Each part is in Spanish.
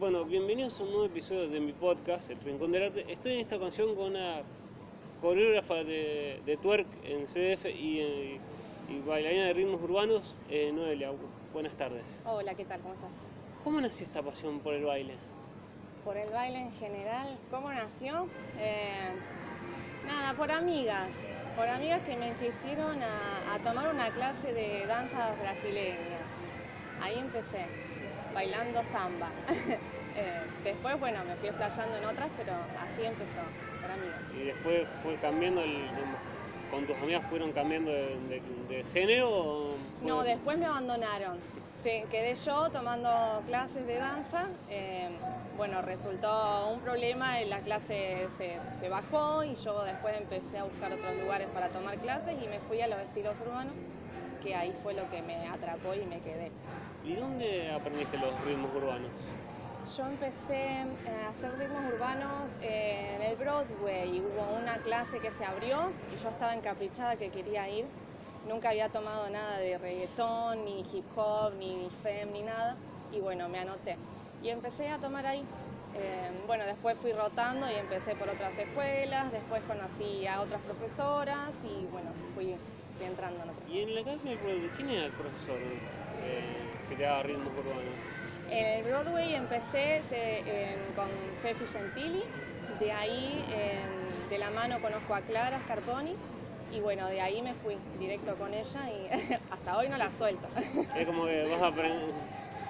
Bueno, bienvenidos a un nuevo episodio de mi podcast, El Rincón del Arte. Estoy en esta ocasión con una coreógrafa de, de twerk en CDF y, y bailarina de ritmos urbanos, eh, Noelia. Buenas tardes. Hola, ¿qué tal? ¿Cómo estás? ¿Cómo nació esta pasión por el baile? Por el baile en general, ¿cómo nació? Eh, nada, por amigas. Por amigas que me insistieron a, a tomar una clase de danzas brasileñas. Ahí empecé, bailando samba. Eh, después, bueno, me fui explayando en otras, pero así empezó, por amigas. Y después fue cambiando, el, con tus amigas fueron cambiando de, de- de género. o No, después me abandonaron. Sí, quedé yo tomando clases de danza. eh, bueno, resultó un problema, la clase se, se bajó y yo después empecé a buscar otros lugares para tomar clases y me fui a los estilos urbanos, que ahí fue lo que me atrapó y me quedé. ¿Y dónde aprendiste los ritmos urbanos? Yo empecé a hacer ritmos urbanos en el Broadway. Hubo una clase que se abrió y yo estaba encaprichada que quería ir. Nunca había tomado nada de reggaetón, ni hip hop, ni fem, ni nada. Y bueno, me anoté. Y empecé a tomar ahí. Eh, bueno, después fui rotando y empecé por otras escuelas. Después conocí a otras profesoras y bueno, fui, fui entrando. Y en la Broadway, ¿quién era el profesor eh, que te daba ritmos urbanos? En el Broadway empecé se- en- con Fefi Gentili, de ahí de la mano conozco a Clara Scarponi y bueno, de ahí me fui directo con ella y hasta hoy no la suelto. Es como que vas a aprender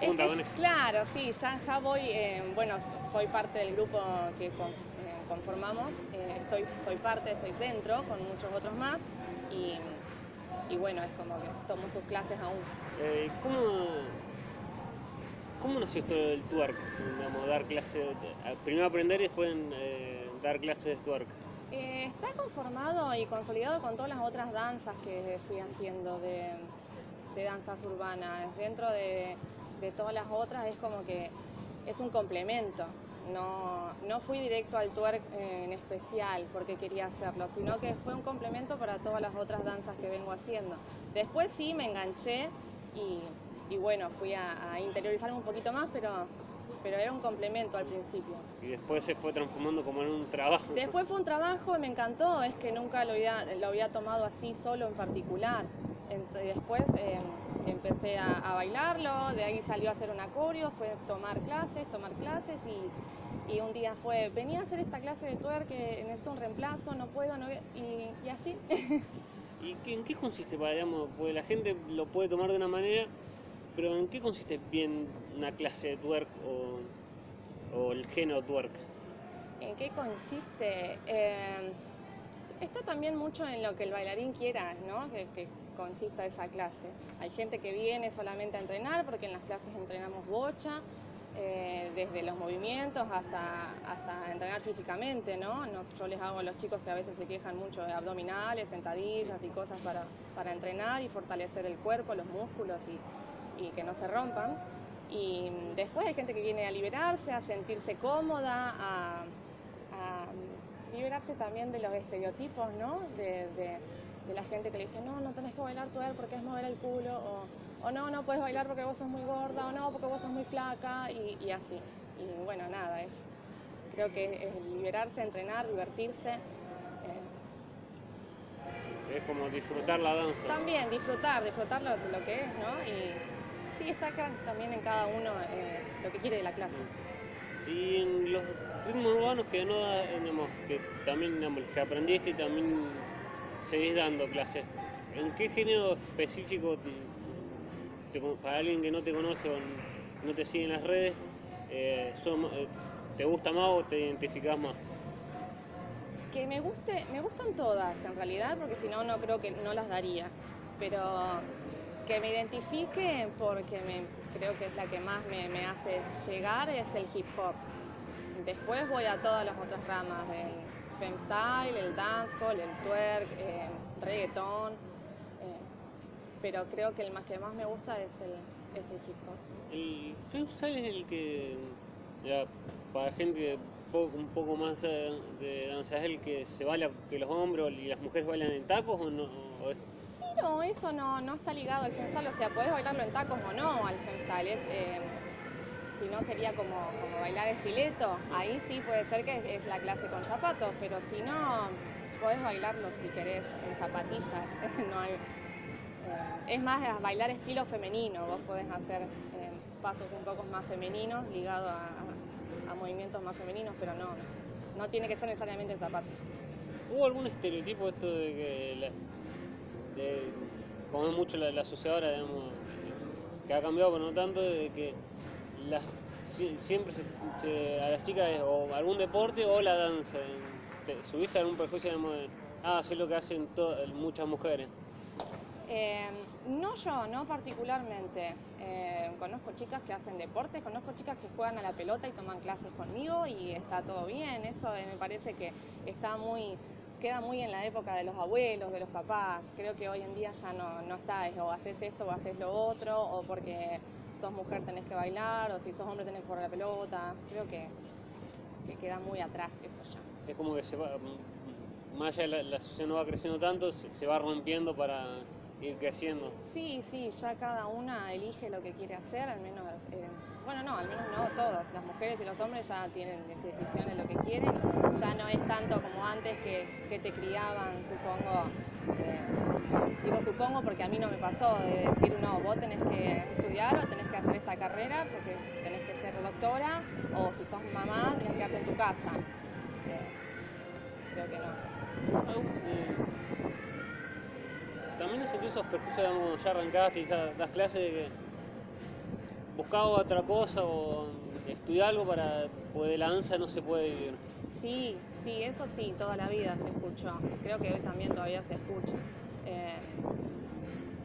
Es que claro, sí, ya, ya voy, eh, bueno, soy parte del grupo que eh, conformamos, eh, estoy, soy parte, estoy dentro con muchos otros más y, y bueno, es como que tomo sus clases aún. Eh, ¿cómo, ¿Cómo nació esto del twerk? Digamos, dar clases, primero aprender y después eh, dar clases de twerk. Eh, está conformado y consolidado con todas las otras danzas que fui haciendo de, de danzas urbanas. Dentro de, de todas las otras es como que es un complemento. No, no fui directo al twerk en especial porque quería hacerlo, sino que fue un complemento para todas las otras danzas que vengo haciendo. Después sí me enganché y, y bueno, fui a, a interiorizarme un poquito más, pero, pero era un complemento al principio. Y después se fue transformando como en un trabajo. Después fue un trabajo me encantó, es que nunca lo había, lo había tomado así solo en particular. Ent- después eh, empecé a, a bailarlo, de ahí salió a hacer un acorio, fue tomar clases, tomar clases y, y un día fue, venía a hacer esta clase de twerk, que necesito un reemplazo, no puedo, no, y, y así. ¿Y qué- en qué consiste? Digamos, porque la gente lo puede tomar de una manera, pero ¿en qué consiste bien una clase de twerk o, o el género twerk? ¿En qué consiste? Eh, está también mucho en lo que el bailarín quiera, ¿no? Que, que consista esa clase. Hay gente que viene solamente a entrenar, porque en las clases entrenamos bocha, eh, desde los movimientos hasta, hasta entrenar físicamente, ¿no? Yo les hago a los chicos que a veces se quejan mucho de abdominales, sentadillas y cosas para, para entrenar y fortalecer el cuerpo, los músculos y, que no se rompan. Y después hay gente que viene a liberarse, a sentirse cómoda, a, liberarse también de los estereotipos, ¿no? De la gente que le dice, no, no tenés que bailar twerk porque es mover el culo, o, o no, no puedes bailar porque vos sos muy gorda, o no, porque vos sos muy flaca, y, y así. Y bueno, nada, es, creo que es liberarse, entrenar, divertirse. eh, Es como disfrutar la danza. también disfrutar, disfrutar lo, lo que es, ¿no? Y sí, está acá también en cada uno eh, lo que quiere de la clase. Y en los ritmos urbanos que no digamos, que también digamos, que aprendiste y también seguís dando clases, ¿en qué género específico te- para alguien que no te conoce o no te sigue en las redes, eh, eh, te gusta más o te identificás más? Que me guste, me gustan todas en realidad, porque si no, no creo que no las daría. Pero que me identifique porque me, creo que es la que más me, me hace llegar es el hip hop. Después voy a todas las otras ramas, el femstyle, el dancehall, el twerk, eh, reggaetón. eh, pero creo que el más que más me gusta es el, es el hip hop. El freestyle es el que, ya, para gente un poco más eh, de danza, es el que se baila, que los hombres y las mujeres bailan en tacos o no. O es- No, eso no, no está ligado al femstyle, o sea, podés bailarlo en tacos o no al femstyle. Es, eh, si no sería como, bailar estileto. Ahí sí puede ser que es la clase con zapatos, pero si no, podés bailarlo si querés en zapatillas. eh, es más bailar estilo femenino, vos podés hacer eh, pasos un poco más femeninos ligados a, movimientos más femeninos, pero no, no tiene que ser necesariamente en zapatos. ¿Hubo algún estereotipo esto de que, la, de, como es mucho la, la sociedad digamos, que ha cambiado, pero no tanto, de que siempre se, a las chicas o algún deporte o la danza? ¿Subiste algún prejuicio, de, ah, sé lo que hacen muchas mujeres? Eh, no yo, no particularmente. Eh, conozco chicas que hacen deporte, conozco chicas que juegan a la pelota y toman clases conmigo y está todo bien. Eso eh, me parece que está muy, queda muy en la época de los abuelos, de los papás. Creo que hoy en día ya no, no está, es o haces esto o haces lo otro, o porque sos mujer tenés que bailar, o si sos hombre tenés que jugar a la pelota. Creo que, que queda muy atrás eso ya. Es como que se va, más allá la, la sociedad no va creciendo tanto, se, se va rompiendo para ir creciendo. Sí, sí, ya cada una elige lo que quiere hacer, al menos, eh, bueno, no, al menos no todas, las mujeres y los hombres ya tienen decisiones lo que quieren, ya no es tanto como antes que, que te criaban, supongo, digo supongo porque a mí no me pasó de decir, no, vos tenés que estudiar o tenés que hacer esta carrera porque tenés que ser doctora, o si sos mamá tenés que quedarte en tu casa. Eh, creo que no. Eh, también he sentido esos prejuicios, digamos, cuando ya arrancaste y ya das clases de que buscaba otra cosa o estudiar algo para, pues de la danza no se puede vivir. Sí, sí, eso sí, toda la vida se escuchó. Creo que también todavía se escucha. Eh,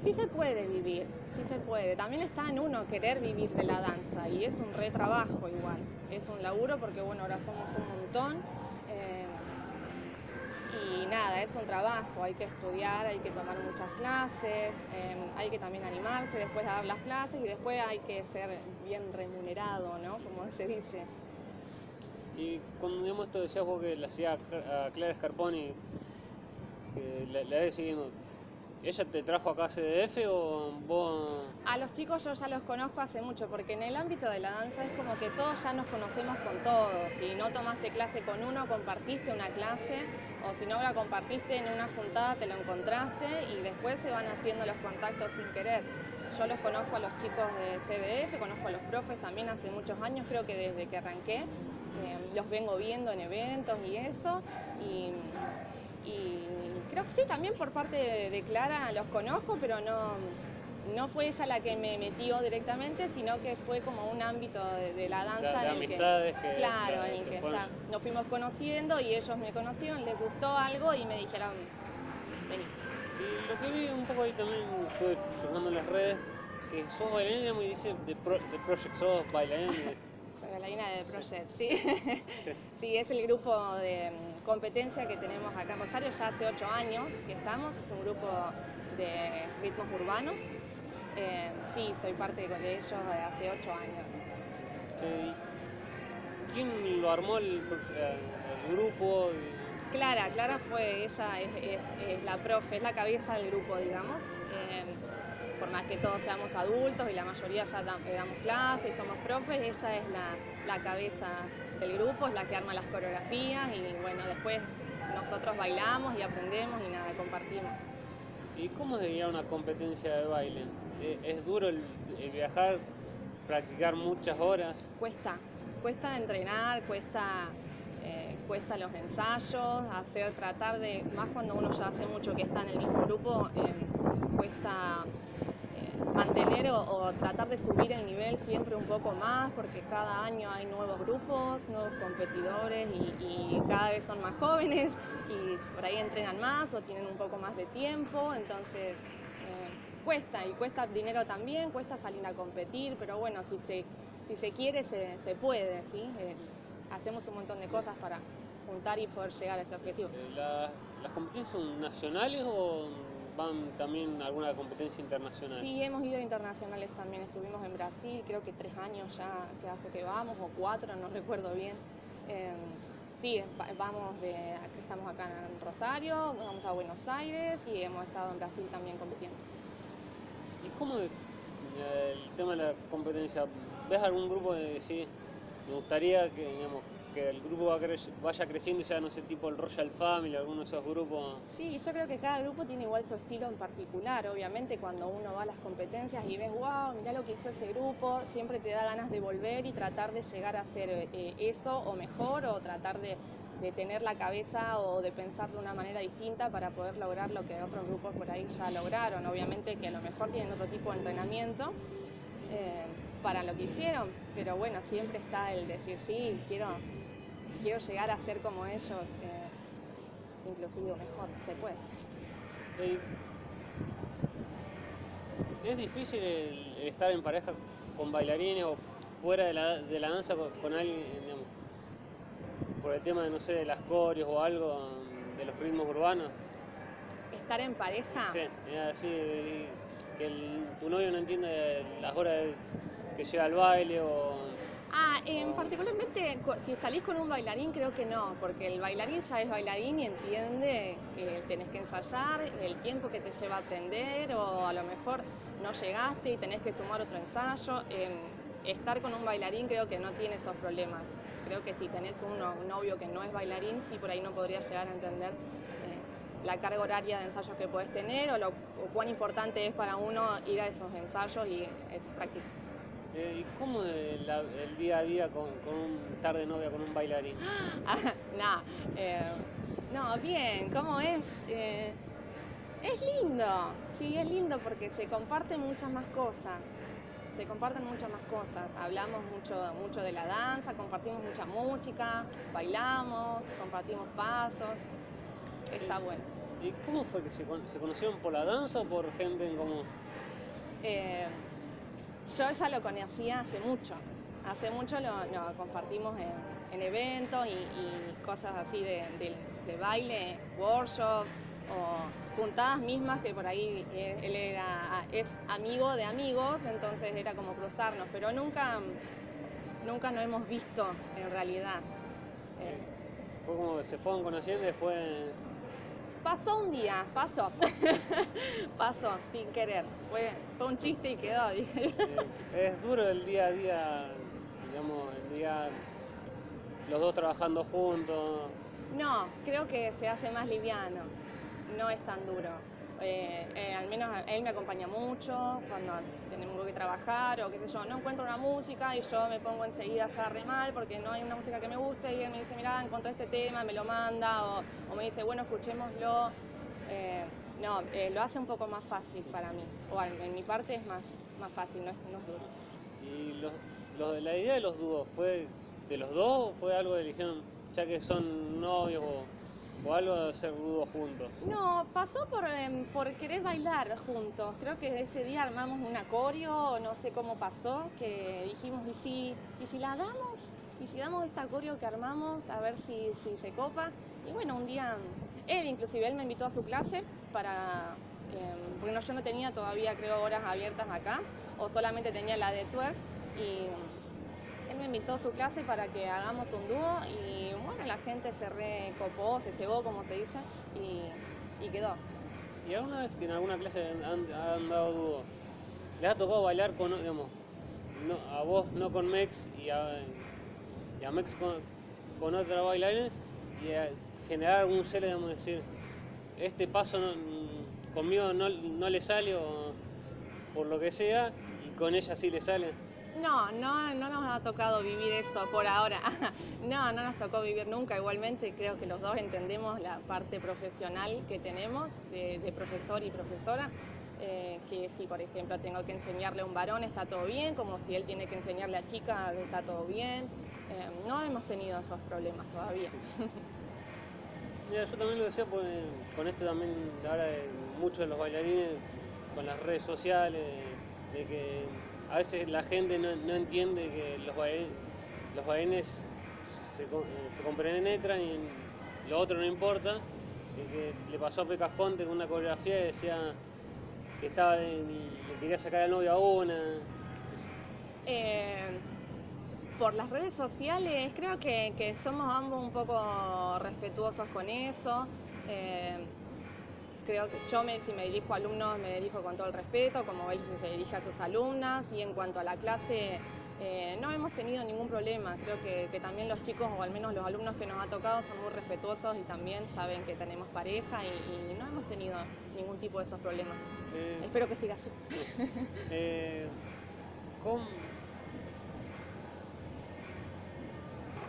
sí se puede vivir, sí se puede. También está en uno querer vivir de la danza y es un retrabajo igual. Es un laburo porque, bueno, ahora somos un montón. Y nada, es un trabajo, hay que estudiar, hay que tomar muchas clases, eh, hay que también animarse después de dar las clases y después hay que ser bien remunerado, ¿no? Como se dice. Y cuando digamos esto decías vos que la hacía a Clara Scarponi, que la, la ves siguiendo, ¿Ella te trajo acá a CDF o vos...? A los chicos yo ya los conozco hace mucho, porque en el ámbito de la danza es como que todos ya nos conocemos con todos. Si no tomaste clase con uno, compartiste una clase, o si no la compartiste en una juntada, te lo encontraste, y después se van haciendo los contactos sin querer. Yo los conozco a los chicos de CDF, conozco a los profes también hace muchos años, creo que desde que arranqué, eh, los vengo viendo en eventos y eso, y creo que sí, también por parte de, de, Clara los conozco, pero no, no fue ella la que me metió directamente, sino que fue como un ámbito de, de la danza de, en el que, que, claro, en el que ya nos fuimos conociendo y ellos me conocieron, les gustó algo y me dijeron, vení. Y lo que vi un poco ahí también, estuve chocando en las redes, que sos bailarina y dice de, pro, de Project, sos bailarina. Soy bailarina de Project, sí. Sí. sí. sí. es el grupo de competencia que tenemos acá en Rosario, ya hace ocho años que estamos, es un grupo de ritmos urbanos. Eh, sí, soy parte de ellos de hace ocho años. Okay. ¿Quién lo armó el, el grupo? Clara, Clara fue, ella es, es, es, la profe, es la cabeza del grupo, digamos. Eh, por más que todos seamos adultos y la mayoría ya damos clases y somos profes, ella es la, la, cabeza del grupo, es la que arma las coreografías y bueno, después nosotros bailamos y aprendemos y nada, compartimos. ¿Y cómo es ir a una competencia de baile? ¿Es duro el, el viajar, practicar muchas horas? Cuesta, cuesta entrenar, cuesta eh, cuesta los ensayos, hacer, tratar de, más cuando uno ya hace mucho que está en el mismo grupo, eh, cuesta eh, mantener o, tratar de subir el nivel siempre un poco más, porque cada año hay nuevos grupos, nuevos competidores y, cada vez son más jóvenes y por ahí entrenan más o tienen un poco más de tiempo, entonces cuesta y cuesta dinero también, cuesta salir a competir, pero bueno, si se, si se quiere se, se puede, ¿sí? hacemos un montón de cosas para juntar y poder llegar a ese objetivo. Eh, ¿La, ¿Las competencias son nacionales o van también a alguna competencia internacional? Sí, hemos ido internacionales también. Estuvimos en Brasil, creo que tres años ya que hace que vamos, o cuatro, no recuerdo bien. Eh, sí, vamos de, estamos acá en Rosario, vamos a Buenos Aires y hemos estado en Brasil también compitiendo. ¿Y cómo el tema de la competencia? ¿Ves algún grupo de sí? Me gustaría que, digamos, que el grupo vaya creciendo y sea, no sé, tipo el Royal Family, alguno de esos grupos. Sí, yo creo que cada grupo tiene igual su estilo en particular. Obviamente cuando uno va a las competencias y ves, wow, mira lo que hizo ese grupo, siempre te da ganas de volver y tratar de llegar a hacer eh, eso o mejor o tratar de, tener la cabeza o de pensar de una manera distinta para poder lograr lo que otros grupos por ahí ya lograron. Obviamente que a lo mejor tienen otro tipo de entrenamiento. Eh, para lo que hicieron, pero bueno, siempre está el decir, sí, quiero, quiero llegar a ser como ellos, eh, inclusive mejor, se puede. ¿Es difícil estar en pareja con bailarines o fuera de la, de la danza con, alguien, digamos, por el tema de, no sé, de las coreos o algo, de los ritmos urbanos? ¿Estar en pareja? Sí, así, que tu novio no entiende las horas que lleva al baile o Ah, en particularmente si salís con un bailarín creo que no, porque el bailarín ya es bailarín y entiende que tenés que ensayar, el tiempo que te lleva a aprender o a lo mejor no llegaste y tenés que sumar otro ensayo. Em, estar con un bailarín creo que no tiene esos problemas. Creo que si tenés un, novio que no es bailarín, sí por ahí no podría llegar a entender eh, la carga horaria de ensayos que puedes tener o, lo, o cuán importante es para uno ir a esos ensayos y esas prácticas. Eh, ¿Y cómo el, el, día a día con, con un tarde novia con un bailarín? no, eh, no, bien, ¿cómo es? Eh, es lindo, sí, es lindo porque se comparten muchas más cosas. Se comparten muchas más cosas. Hablamos mucho, mucho de la danza, compartimos mucha música, bailamos, compartimos pasos. Está bueno. ¿Y cómo fue que se, se conocieron por la danza o por gente en común? Yo ya lo conocía hace mucho. Hace mucho lo, compartimos en, eventos y, cosas así de, baile, workshops o juntadas mismas que por ahí él era, es amigo de amigos, entonces era como cruzarnos, pero nunca, nunca nos hemos visto en realidad. Fue como se fueron conociendo después Pasó un día, pasó. pasó, sin querer. Fue, fue un chiste y quedó, dije. es duro el día a día, digamos, el día. los dos trabajando juntos. No, creo que se hace más liviano. No es tan duro. Eh, eh, al menos él me acompaña mucho cuando tenemos que trabajar o qué sé yo, no encuentro una música y yo me pongo enseguida ya re mal porque no hay una música que me guste y él me dice, mira, encontré este tema, me lo manda o, me dice, bueno, escuchémoslo. Eh, no, lo hace un poco más fácil para mí, o en, mi parte es más, más fácil, no es, no es duro. ¿Y la idea de los dúos fue de los dos o fue algo de elección, ya que son novios o ¿O algo de hacer dúo juntos? No, pasó por, em, por querer bailar juntos. Creo que ese día armamos un acorio, no sé cómo pasó, que dijimos, ¿y si, y si la damos? ¿Y si damos esta acorio que armamos? A ver si, si se copa. Y bueno, un día, él inclusive, él me invitó a su clase para... Eh, porque yo no tenía todavía, creo, horas abiertas acá, o solamente tenía la de twerk. Y él me invitó a su clase para que hagamos un dúo y bueno, la gente se recopó, se cebó, como se dice, y, quedó. ¿Y alguna vez que en alguna clase han, dado dúo, les ha tocado bailar con, digamos, a vos no con Mex y a, Mex con, otra bailarina y generar algún celo, digamos, decir, este paso conmigo no, no le sale o por lo que sea y con ella sí le sale? No, no, no nos ha tocado vivir eso por ahora. no, no nos tocó vivir nunca. Igualmente creo que los dos entendemos la parte profesional que tenemos de, profesor y profesora. Eh, que si por ejemplo tengo que enseñarle a un varón está todo bien, como si él tiene que enseñarle a chica está todo bien. Eh, no hemos tenido esos problemas todavía. Mira, yo también lo decía con esto también ahora de muchos de los bailarines con las redes sociales, de que a veces la gente no, entiende que los bailarines, los bailarines se, se compenetran y lo otro no importa. que le pasó a Pecasconte con una coreografía y decía que estaba le quería sacar al novio a una. Eh, por las redes sociales creo que, somos ambos un poco respetuosos con eso. Eh, creo que yo me, si me dirijo a alumnos me dirijo con todo el respeto, como él se dirige a sus alumnas y en cuanto a la clase Eh, no hemos tenido ningún problema, creo que, que, también los chicos o al menos los alumnos que nos ha tocado son muy respetuosos y también saben que tenemos pareja y, y no hemos tenido ningún tipo de esos problemas. Eh, Espero que siga así. Eh, ¿cómo,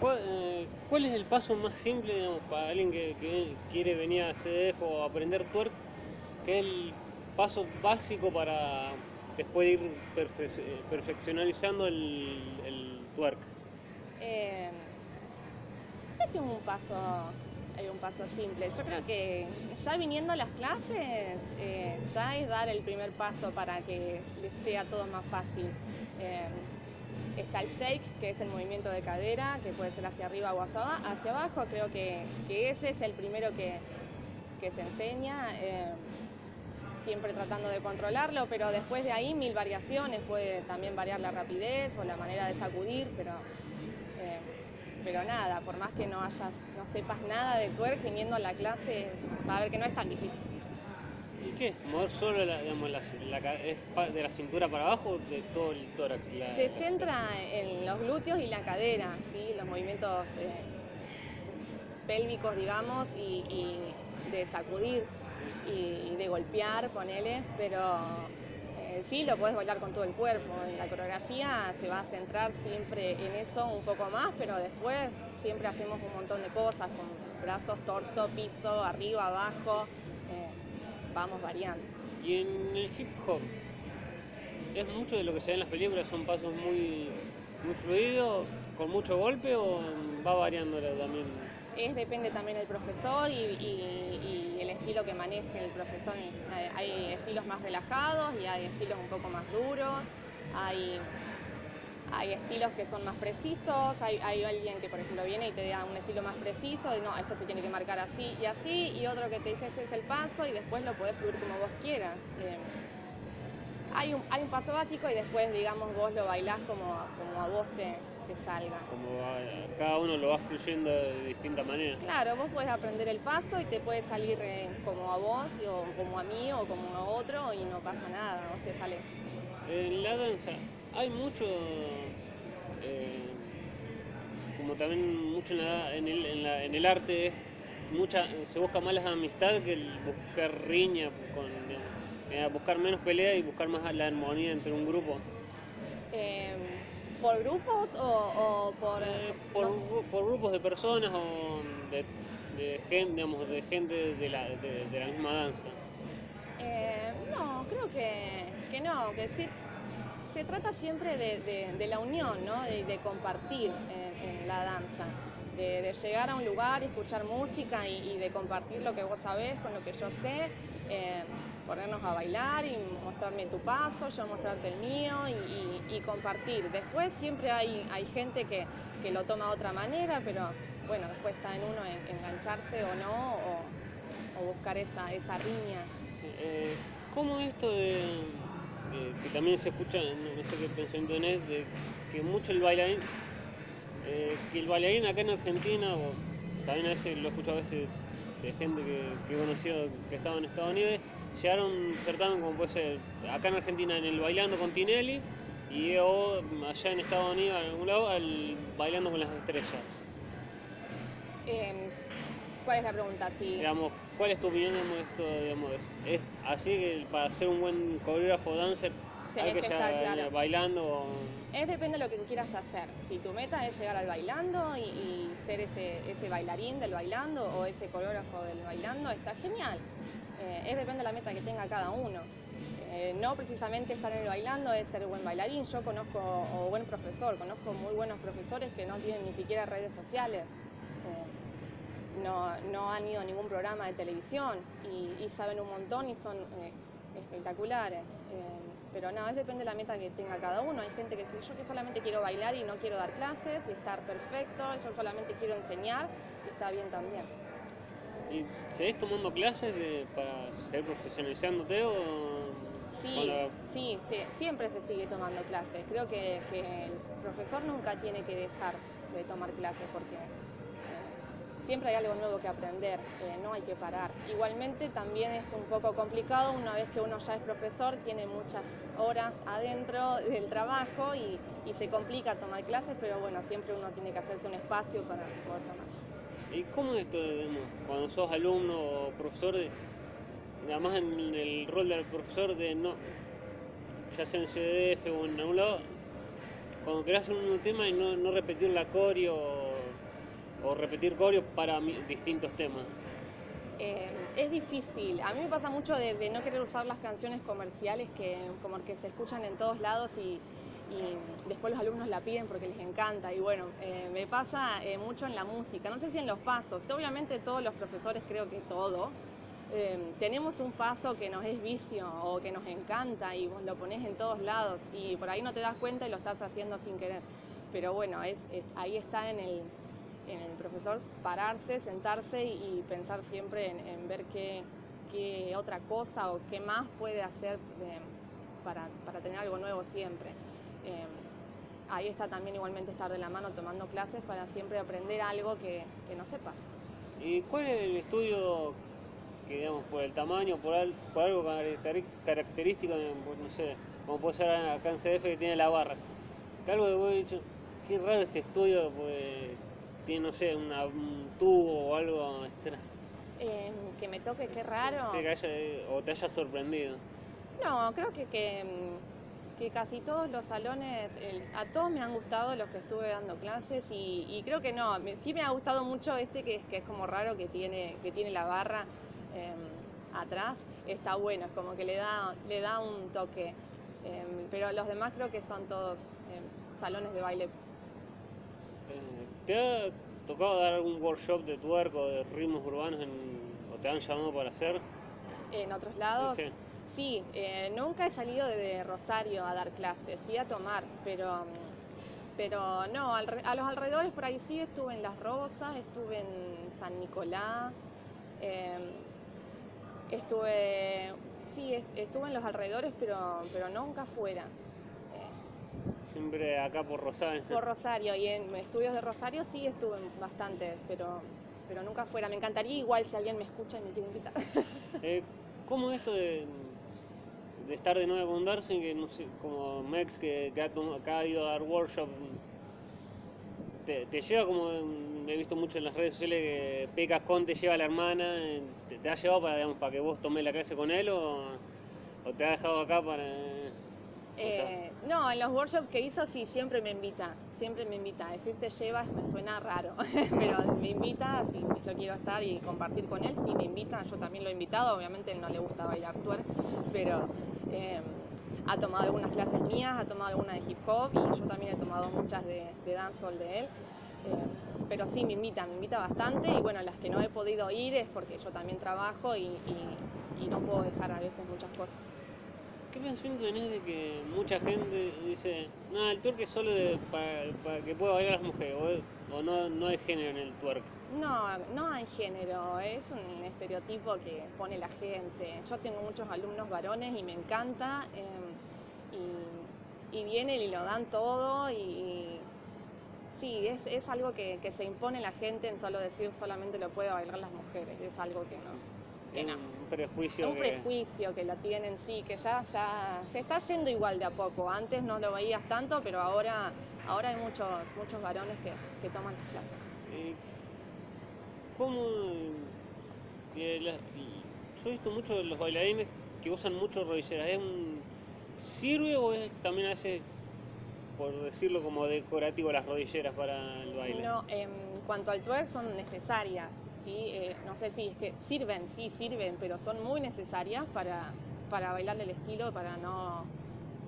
¿cuál, eh, ¿cuál, es el paso más simple digamos, para alguien que, quiere venir a CDF o aprender twerk? ¿Qué es el paso básico para después ir perfe perfeccionalizando el, el twerk? Eh, es un paso, hay un paso simple. Yo creo que ya viniendo a las clases, eh, ya es dar el primer paso para que les sea todo más fácil. Eh, está el shake, que es el movimiento de cadera, que puede ser hacia arriba o hacia abajo. Creo que, ese es el primero que, que se enseña. Eh, siempre tratando de controlarlo, pero después de ahí mil variaciones, puede también variar la rapidez o la manera de sacudir, pero, eh, pero nada, por más que no hayas, no sepas nada de twerk viniendo a la clase, va a ver que no es tan difícil. ¿Y qué? ¿Mover solo la, de la cintura para abajo o de todo el tórax? Se centra en los glúteos y la cadera, ¿sí? los movimientos eh, pélvicos, digamos, y, y de sacudir y de golpear, ponele, pero eh, sí lo puedes bailar con todo el cuerpo. La coreografía se va a centrar siempre en eso un poco más, pero después siempre hacemos un montón de cosas con brazos, torso, piso, arriba, abajo, vamos variando. Y en el hip hop, ¿es mucho de lo que se ve en las películas? ¿Son pasos muy, muy fluidos, con mucho golpe o va variando también? Es, depende también del profesor y, y, y, el estilo que maneje el profesor. Hay estilos más relajados y hay estilos un poco más duros, hay, hay estilos que son más precisos, hay, hay, alguien que por ejemplo viene y te da un estilo más preciso, y no, esto se tiene que marcar así y así, y otro que te dice este es el paso y después lo podés fluir como vos quieras. Eh, hay un, hay un paso básico y después, digamos, vos lo bailás como, como a vos te, te salga. Como a, cada uno lo va fluyendo de distinta manera. Claro, vos puedes aprender el paso y te puede salir eh, como a vos, o como a mí, o como a otro, y no pasa nada, vos te sale. En la danza hay mucho, eh, como también mucho en, la, en, el, en, la, en el arte, mucha, se busca más la amistad que el buscar riña, con, eh, buscar menos pelea y buscar más la armonía entre un grupo. Eh, ¿Por grupos o, o por, eh, por, no por, grupos de personas o de, de gente, digamos, de, gente de, la, de, de la misma danza? Eh, no, creo que, que, no, que sí se trata siempre de, la unión, ¿no? de, compartir en, la danza, de, llegar a un lugar escuchar música y, de compartir lo que vos sabés con lo que yo sé. Eh, ponernos a bailar y mostrarme tu paso, yo mostrarte el mío y, compartir. Después siempre hay, hay gente que, que, lo toma de otra manera, pero bueno, después está en uno en, engancharse o no, o, o buscar esa, esa riña. Sí, eh, ¿Cómo esto de, eh, que también se escucha, no, sé qué pensamiento tenés, de que mucho el bailarín, eh, que el bailarín acá en Argentina, o también a veces lo he escuchado a veces de gente que, que he conocido que estaba en Estados Unidos, llegaron a un certamen como puede ser acá en Argentina en el Bailando con Tinelli y o allá en Estados Unidos en algún lado el Bailando con las Estrellas. Eh, ¿Cuál es la pregunta? Si... Digamos, ¿cuál es tu opinión de esto? Digamos, es, es, así que para ser un buen coreógrafo dancer hay que, que estar claro. bailando o... Es depende de lo que quieras hacer. Si tu meta es llegar al bailando y, y ser ese, ese, bailarín del bailando o ese coreógrafo del bailando, está genial. Eh, es depende de la meta que tenga cada uno. Eh, no precisamente estar en el bailando es ser buen bailarín. Yo conozco, o buen profesor, conozco muy buenos profesores que no tienen ni siquiera redes sociales. No, no, han ido a ningún programa de televisión y, y saben un montón y son eh, espectaculares. Eh, pero no, es depende de la meta que tenga cada uno. Hay gente que dice, yo que solamente quiero bailar y no quiero dar clases y estar perfecto, yo solamente quiero enseñar y está bien también. ¿Y seguís tomando clases de, para seguir profesionalizándote o...? Sí, la... sí, sí, siempre se sigue tomando clases. Creo que, que, el profesor nunca tiene que dejar de tomar clases porque siempre hay algo nuevo que aprender, eh, no hay que parar. Igualmente también es un poco complicado una vez que uno ya es profesor, tiene muchas horas adentro del trabajo y, se complica tomar clases, pero bueno, siempre uno tiene que hacerse un espacio para poder tomar. ¿Y cómo es esto, cuando sos alumno o profesor, además en el rol del profesor de no, ya sea en CDF o en algún cuando querés un tema y no, no repetir la coreo o repetir coreos para distintos temas? Eh, es difícil. A mí me pasa mucho de, no querer usar las canciones comerciales que como que se escuchan en todos lados y, después los alumnos la piden porque les encanta. Y bueno, eh, me pasa eh, mucho en la música. No sé si en los pasos. Obviamente todos los profesores, creo que todos, tenemos un paso que nos es vicio o que nos encanta y vos lo pones en todos lados y por ahí no te das cuenta y lo estás haciendo sin querer. Pero bueno, es ahí está en el, en el profesor pararse, sentarse y, pensar siempre en, ver qué, otra cosa o qué más puede hacer eh, para, tener algo nuevo siempre. Eh, ahí está también igualmente estar de la mano tomando clases para siempre aprender algo que, no sepas. ¿Y cuál es el estudio que, digamos, por el tamaño, por, algo característico, no sé, como puede ser acá en CDF que tiene la barra? Que algo que vos dicho, qué raro este estudio, pues tiene, no sé, un tubo o algo extra. Em, que me toque, qué raro. Sí, que haya, o te haya sorprendido. No, creo que, que, que casi todos los salones, a todos me han gustado los que estuve dando clases y, creo que no, sí me ha gustado mucho este que, que es como raro que tiene, que tiene la barra em, atrás, está bueno, es como que le da, le da un toque. Em, pero los demás creo que son todos salones de baile ¿Te ha tocado dar algún workshop de tuerco, de ritmos urbanos, o te han llamado para hacer? En otros lados. Sí, eh, nunca he salido de Rosario a dar clases, sí a tomar, pero, pero no, a los alrededores por ahí sí estuve en Las Rosas, estuve en San Nicolás, em, estuve, sí, estuve en los alrededores, pero, pero nunca fuera. Siempre acá por Rosario. Por Rosario, y en estudios de Rosario sí estuve bastantes, pero, pero nunca fuera. Me encantaría igual si alguien me escucha y me quiere invitar. Eh, ¿Cómo esto de, estar de nuevo con Darcy, que no sé, como Mex que, ha, ido a dar workshop, te, te, lleva como he visto mucho en las redes sociales que Pecas Con te lleva a la hermana, te, ha llevado para, digamos, para que vos tomes la clase con él o, o te ha dejado acá para... Eh, no, en los workshops que hizo sí, siempre me invita, siempre me invita. Decir te llevas me suena raro, pero me invita, si, yo quiero estar y compartir con él, sí me invita, yo también lo he invitado, obviamente él no le gusta bailar twerk, pero em, ha tomado algunas clases mías, ha tomado algunas de hip hop y yo también he tomado muchas de, dancehall de él. Em, pero sí me invita, me invita bastante y bueno, las que no he podido ir es porque yo también trabajo y no puedo dejar a veces muchas cosas. ¿Qué pensamiento tenés de que mucha gente dice, no, el twerk es solo para, que pueda bailar las mujeres, o, no, no hay género en el twerk? No, no hay género, es un estereotipo que pone la gente. Yo tengo muchos alumnos varones y me encanta, em, y, vienen y lo dan todo, y, sí, es, algo que, que se impone la gente en solo decir solamente lo puede bailar las mujeres, es algo que no un prejuicio. Un que... prejuicio que la tienen, sí, que ya, ya se está yendo igual de a poco. Antes no lo veías tanto, pero ahora, ahora hay muchos, muchos varones que, que toman las clases. ¿Cómo? yo he visto mucho los bailarines que usan mucho rodilleras. ¿Es un, ¿Sirve o es también hace por decirlo como decorativo, las rodilleras para el baile? No, en cuanto al twerk son necesarias, ¿sí? Eh, no sé si es que sirven, sí sirven, pero son muy necesarias para, para bailar el estilo, para no...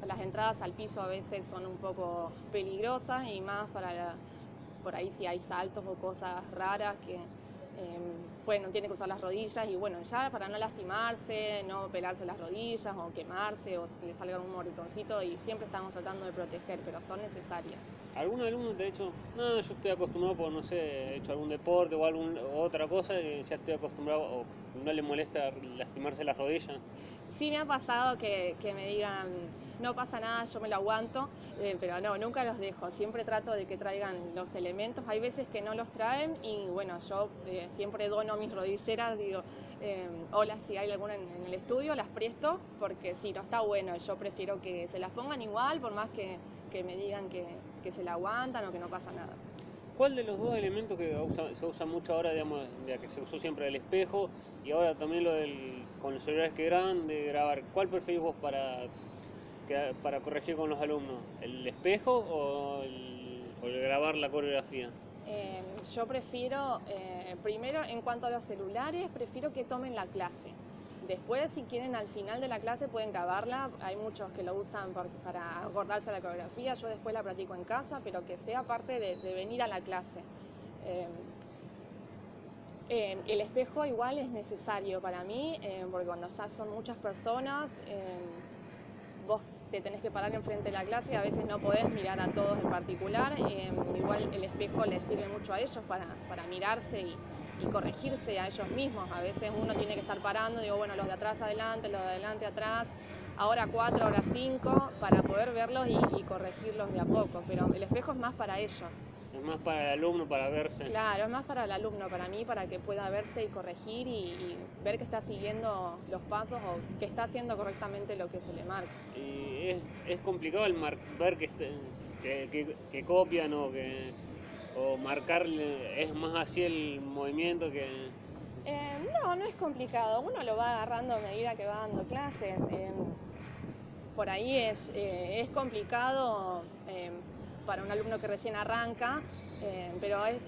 Las entradas al piso a veces son un poco peligrosas y más para por ahí si hay saltos o cosas raras que bueno, tiene que usar las rodillas y bueno, ya para no lastimarse, no pelarse las rodillas o quemarse o le salga un moretoncito y siempre estamos tratando de proteger, pero son necesarias. ¿Algún alumno te ha dicho, no, yo estoy acostumbrado por, no sé, he hecho algún deporte o algún, otra cosa y ya estoy acostumbrado o no le molesta lastimarse las rodillas? Sí me ha pasado que, que me digan, no pasa nada, yo me lo aguanto, eh, pero no, nunca los dejo, siempre trato de que traigan los elementos, hay veces que no los traen y bueno, yo eh, siempre dono mis rodilleras, digo, eh, hola, si hay alguna en, el estudio, las presto, porque si no está bueno, yo prefiero que se las pongan igual, por más que, me digan que, se la aguantan o que no pasa nada. ¿Cuál de los dos elementos que se usa mucho ahora, digamos, ya que se usó siempre el espejo y ahora también lo del, con los celulares que graban, de grabar, ¿cuál preferís vos para para corregir con los alumnos? ¿El espejo o el, grabar la coreografía? Eh, yo prefiero, eh, primero en cuanto a los celulares, prefiero que tomen la clase. Después, si quieren, al final de la clase pueden grabarla. Hay muchos que lo usan para acordarse la coreografía. Yo después la practico en casa, pero que sea parte de, venir a la clase. Eh, el espejo igual es necesario para mí, porque cuando son muchas personas, te tenés que parar enfrente de la clase y a veces no podés mirar a todos en particular. Eh, igual el espejo les sirve mucho a ellos para, para mirarse y, corregirse a ellos mismos. A veces uno tiene que estar parando, digo, bueno, los de atrás adelante, los de adelante atrás, ahora cuatro, ahora cinco, para poder verlos y corregirlos de a poco. Pero el espejo es más para ellos. Es más para el alumno, para verse. Claro, es más para el alumno, para mí, para que pueda verse y corregir y, ver que está siguiendo los pasos o que está haciendo correctamente lo que se le marca. Y es, complicado el ver que, que, copian o que o marcarle, es más así el movimiento que... Eh, no, no es complicado, uno lo va agarrando a medida que va dando clases. Eh, por ahí es, eh, es complicado para un alumno que recién arranca, eh, pero es,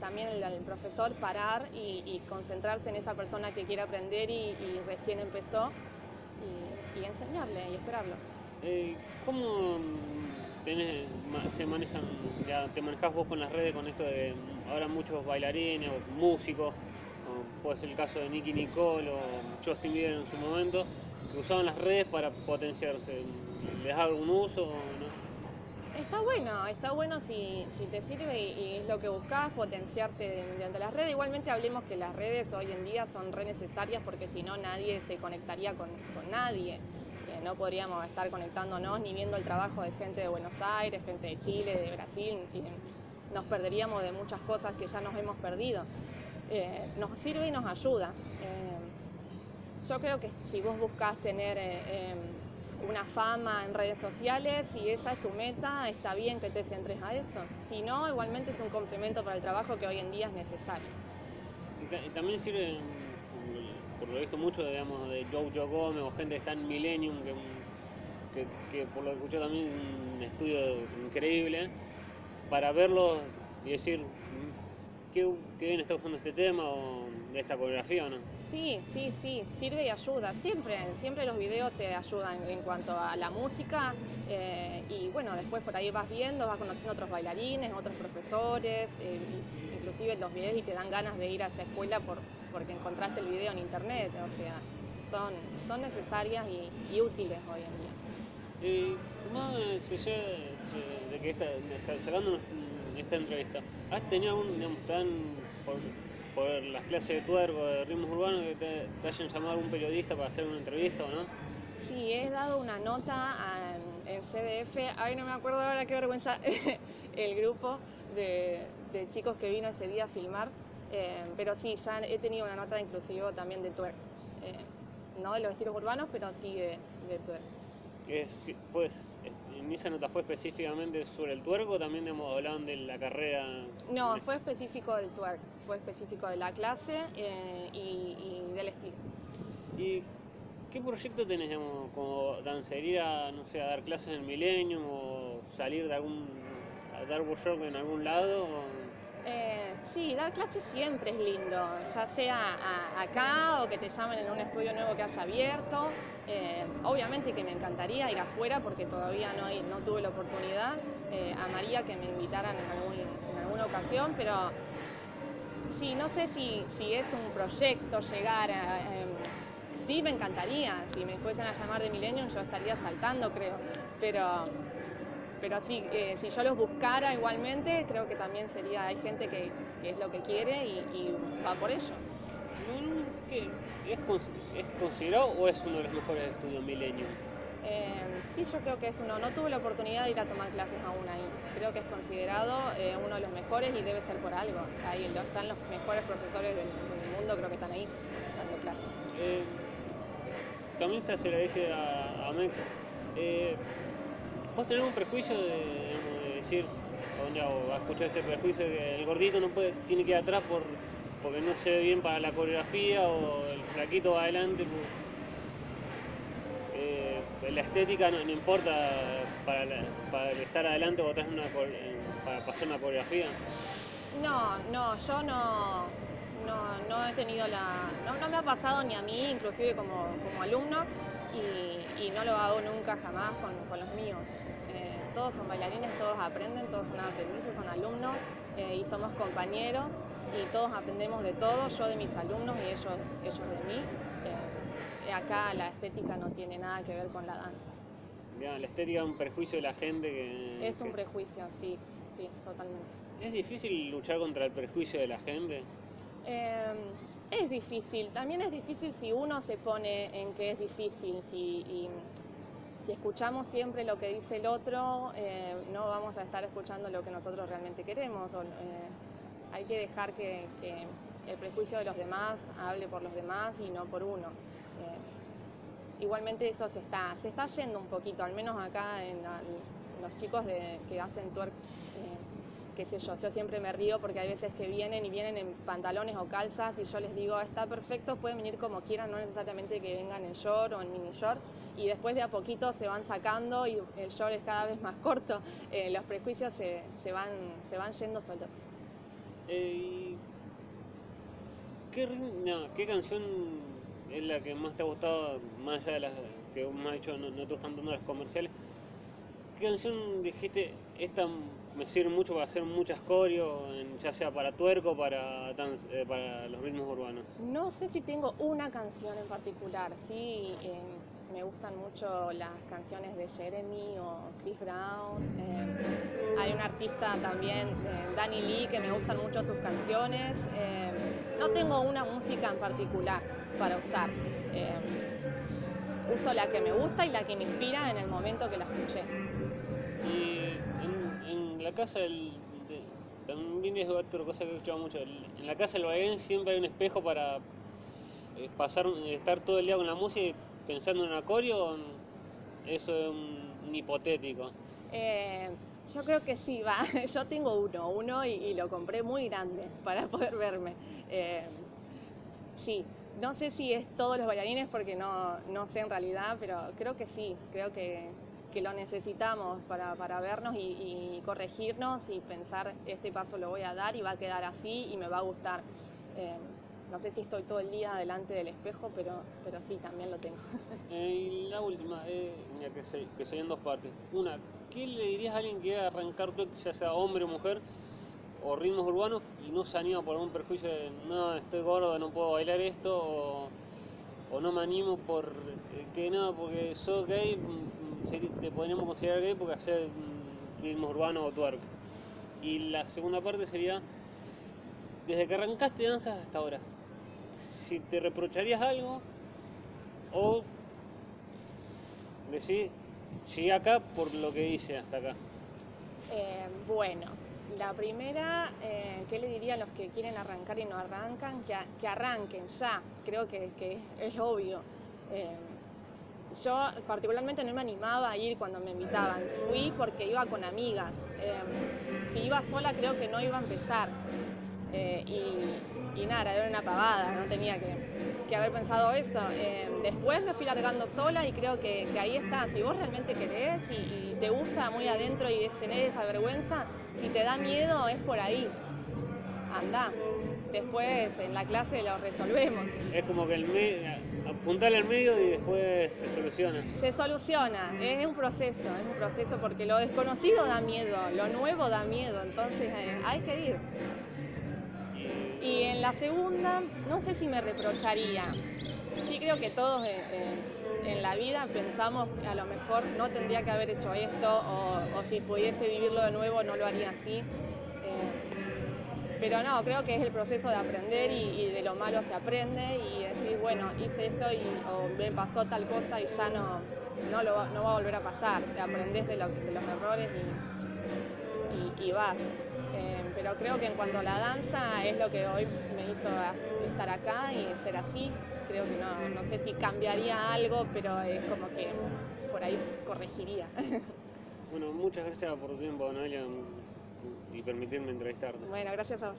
también el, profesor parar y, concentrarse en esa persona que quiere aprender y, recién empezó y, enseñarle y esperarlo. Eh, ¿Cómo se manejan, te manejas vos con las redes con esto de ahora muchos bailarines o músicos, puede ser el caso de Nicky Nicole o Justin Bieber en su momento, que usaban las redes para potenciarse? ¿Les da algún uso? ¿no? Está bueno, está bueno si, te sirve y, es lo que buscas, potenciarte mediante las redes. Igualmente hablemos que las redes hoy en día son re necesarias porque si no nadie se conectaría con, nadie. Eh, no podríamos estar conectándonos ni viendo el trabajo de gente de Buenos Aires, gente de Chile, de Brasil. nos perderíamos de muchas cosas que ya nos hemos perdido. Eh, nos sirve y nos ayuda. Eh, yo creo que si vos buscas tener una fama en redes sociales, si esa es tu meta, está bien que te centres a eso. Si no, igualmente es un complemento para el trabajo que hoy en día es necesario. También sirve, mm, por lo visto, mucho digamos, de Joe Gómez o gente que está en Millennium, que, que, por lo que escuché también es un estudio increíble, para verlo y decir, qué, bien está usando este tema o esta coreografía o no. Sí, sí, sí, sirve y ayuda. Siempre, siempre los videos te ayudan en cuanto a la música eh, y bueno, después por ahí vas viendo, vas conociendo otros bailarines, otros profesores, eh, inclusive los videos y te dan ganas de ir a esa escuela por, porque encontraste el video en internet, o sea, son, son necesarias y, útiles hoy en día. Y más de, de que está, sacando esta entrevista, ¿has tenido digamos, por, por, las clases de tuergo, de ritmos urbanos, que te, hayan llamado algún periodista para hacer una entrevista o no? Sí, he dado una nota en CDF, ay no me acuerdo ahora qué vergüenza, el grupo de, chicos que vino ese día a filmar, eh, pero sí, ya he tenido una nota inclusive también de tuergo, eh, no de los estilos urbanos, pero sí de, de fue, en esa nota fue específicamente sobre el tuerco, también hablaban de la carrera. No, fue específico del tuerco, fue específico de la clase eh, y, del estilo. ¿Y qué proyecto tenés, digamos, como dancería, no sé, a dar clases en el Millennium o salir de algún, a dar workshop en algún lado? Eh, sí, dar clases siempre es lindo, ya sea acá o que te llamen en un estudio nuevo que haya abierto. Eh, obviamente que me encantaría ir afuera porque todavía no, tuve la oportunidad. Eh, amaría que me invitaran en, alguna ocasión, pero sí, no sé si, es un proyecto llegar a... Em, sí, me encantaría. Si me fuesen a llamar de Millennium yo estaría saltando, creo. Pero pero sí, eh, si yo los buscara igualmente, creo que también sería, hay gente que, es lo que quiere y, va por ello. ¿Es, considerado o es uno de los mejores estudios Millennium? Eh, sí, yo creo que es uno. No tuve la oportunidad de ir a tomar clases aún ahí. Creo que es considerado eh, uno de los mejores y debe ser por algo. Ahí están los mejores profesores del, del mundo, creo que están ahí dando clases. Eh, también la dice a, a Mex. ¿Vos tenés un prejuicio de, de decir, o, ya, o has escuchado este prejuicio de que el gordito no puede, tiene que ir atrás por, porque no se ve bien para la coreografía o el flaquito va adelante? eh, la estética no, importa para, la- para estar adelante o atrás para pasar una coreografía. No, no, yo no, no, no he tenido la. No, no me ha pasado ni a mí, inclusive como, como alumno, y, y no lo hago nunca jamás con, con los míos. Eh, todos son bailarines, todos aprenden, todos son aprendices, son alumnos eh, y somos compañeros y todos aprendemos de todos, yo de mis alumnos y ellos, ellos de mí. Eh, acá la estética no tiene nada que ver con la danza. Digamos, la estética es un prejuicio de la gente que... Es un prejuicio, sí, sí, totalmente. ¿Es difícil luchar contra el prejuicio de la gente? Es difícil, también es difícil si uno se pone en que es difícil, si, y, si escuchamos siempre lo que dice el otro, eh, no vamos a estar escuchando lo que nosotros realmente queremos. eh, hay que dejar que, el prejuicio de los demás hable por los demás y no por uno. Eh, igualmente eso se está, se está yendo un poquito, al menos acá en los chicos de, que hacen twerk. Qué sé yo, yo siempre me río porque hay veces que vienen y vienen en pantalones o calzas y yo les digo, está perfecto, pueden venir como quieran, no necesariamente que vengan en short o en mini short y después de a poquito se van sacando y el short es cada vez más corto, eh, los prejuicios se, se van, se van yendo solos. Eh, ¿qué, ¿Qué canción es la que más te ha gustado, más allá de las que me has dicho, no, no te gustan tanto las comerciales? ¿Qué canción dijiste, esta me sirve mucho para hacer muchas coreos, en- ya sea para tuerco o para, dance- eh, para los ritmos urbanos? No sé si tengo una canción en particular, sí, eh, me gustan mucho las canciones de Jeremy o Chris Brown. eh, hay un artista también, eh, Danny Lee, que me gustan mucho sus canciones. eh, no tengo una música en particular para usar. eh, uso la que me gusta y la que me inspira en el momento que la escuché. Y la casa del, de- también es otra cosa que he escuchado mucho. el- En la casa del bailarín siempre hay un espejo para eh, pasar, estar todo el día con la música y pensando en un acorio. Eso es un, hipotético. Eh, yo creo que sí, va. Yo tengo uno, uno y, y lo compré muy grande para poder verme. Eh, sí, no sé si es todos los bailarines porque no, no sé en realidad, pero creo que sí, creo que, que lo necesitamos para, para vernos y, y corregirnos y pensar este paso lo voy a dar y va a quedar así y me va a gustar. Eh, no sé si estoy todo el día delante del espejo, pero, pero sí, también lo tengo. Eh, y la última, eh, mira, que, se, que dos partes. Una, ¿qué le dirías a alguien que quiera arrancar tu ya sea hombre o mujer, o ritmos urbanos, y no se anima por algún prejuicio de no, estoy gordo, no puedo bailar esto, o, no me animo por eh, que no, porque soy gay, te podríamos considerar gay porque hacer ritmos urbanos o twerk? Y la segunda parte sería, desde que arrancaste danzas hasta ahora, si te reprocharías algo, o decís, llegué acá por lo que hice hasta acá. Eh, bueno, la primera, eh, ¿qué le diría a los que quieren arrancar y no arrancan? Que, que arranquen ya, creo que, que es obvio. Eh, yo particularmente no me animaba a ir cuando me invitaban, fui porque iba con amigas. Eh, si iba sola creo que no iba a empezar. Eh, y, nada, era una pavada, no tenía que, que haber pensado eso. Eh, después me fui largando sola y creo que, ahí está. Si vos realmente querés y, y te gusta muy adentro y es tener esa vergüenza, si te da miedo es por ahí. Anda. Después en la clase lo resolvemos. Es como que el me, apuntarle al medio y después se soluciona. Se soluciona, es un proceso, es un proceso porque lo desconocido da miedo, lo nuevo da miedo, entonces eh, hay que ir. Y, en la segunda, no sé si me reprocharía. Sí creo que todos eh, eh, en la vida pensamos que a lo mejor no tendría que haber hecho esto o, o si pudiese vivirlo de nuevo no lo haría así. Pero no, creo que es el proceso de aprender y, de lo malo se aprende y decir, bueno, hice esto y, me pasó tal cosa y ya no, no, lo, no va a volver a pasar. Aprendés de, de los errores y, vas. Eh, pero creo que en cuanto a la danza es lo que hoy me hizo estar acá y ser así. Creo que no, no sé si cambiaría algo, pero es como que por ahí corregiría. Bueno, muchas gracias por tu tiempo, Noelia, y permitirme entrevistarte. Bueno, gracias a vos.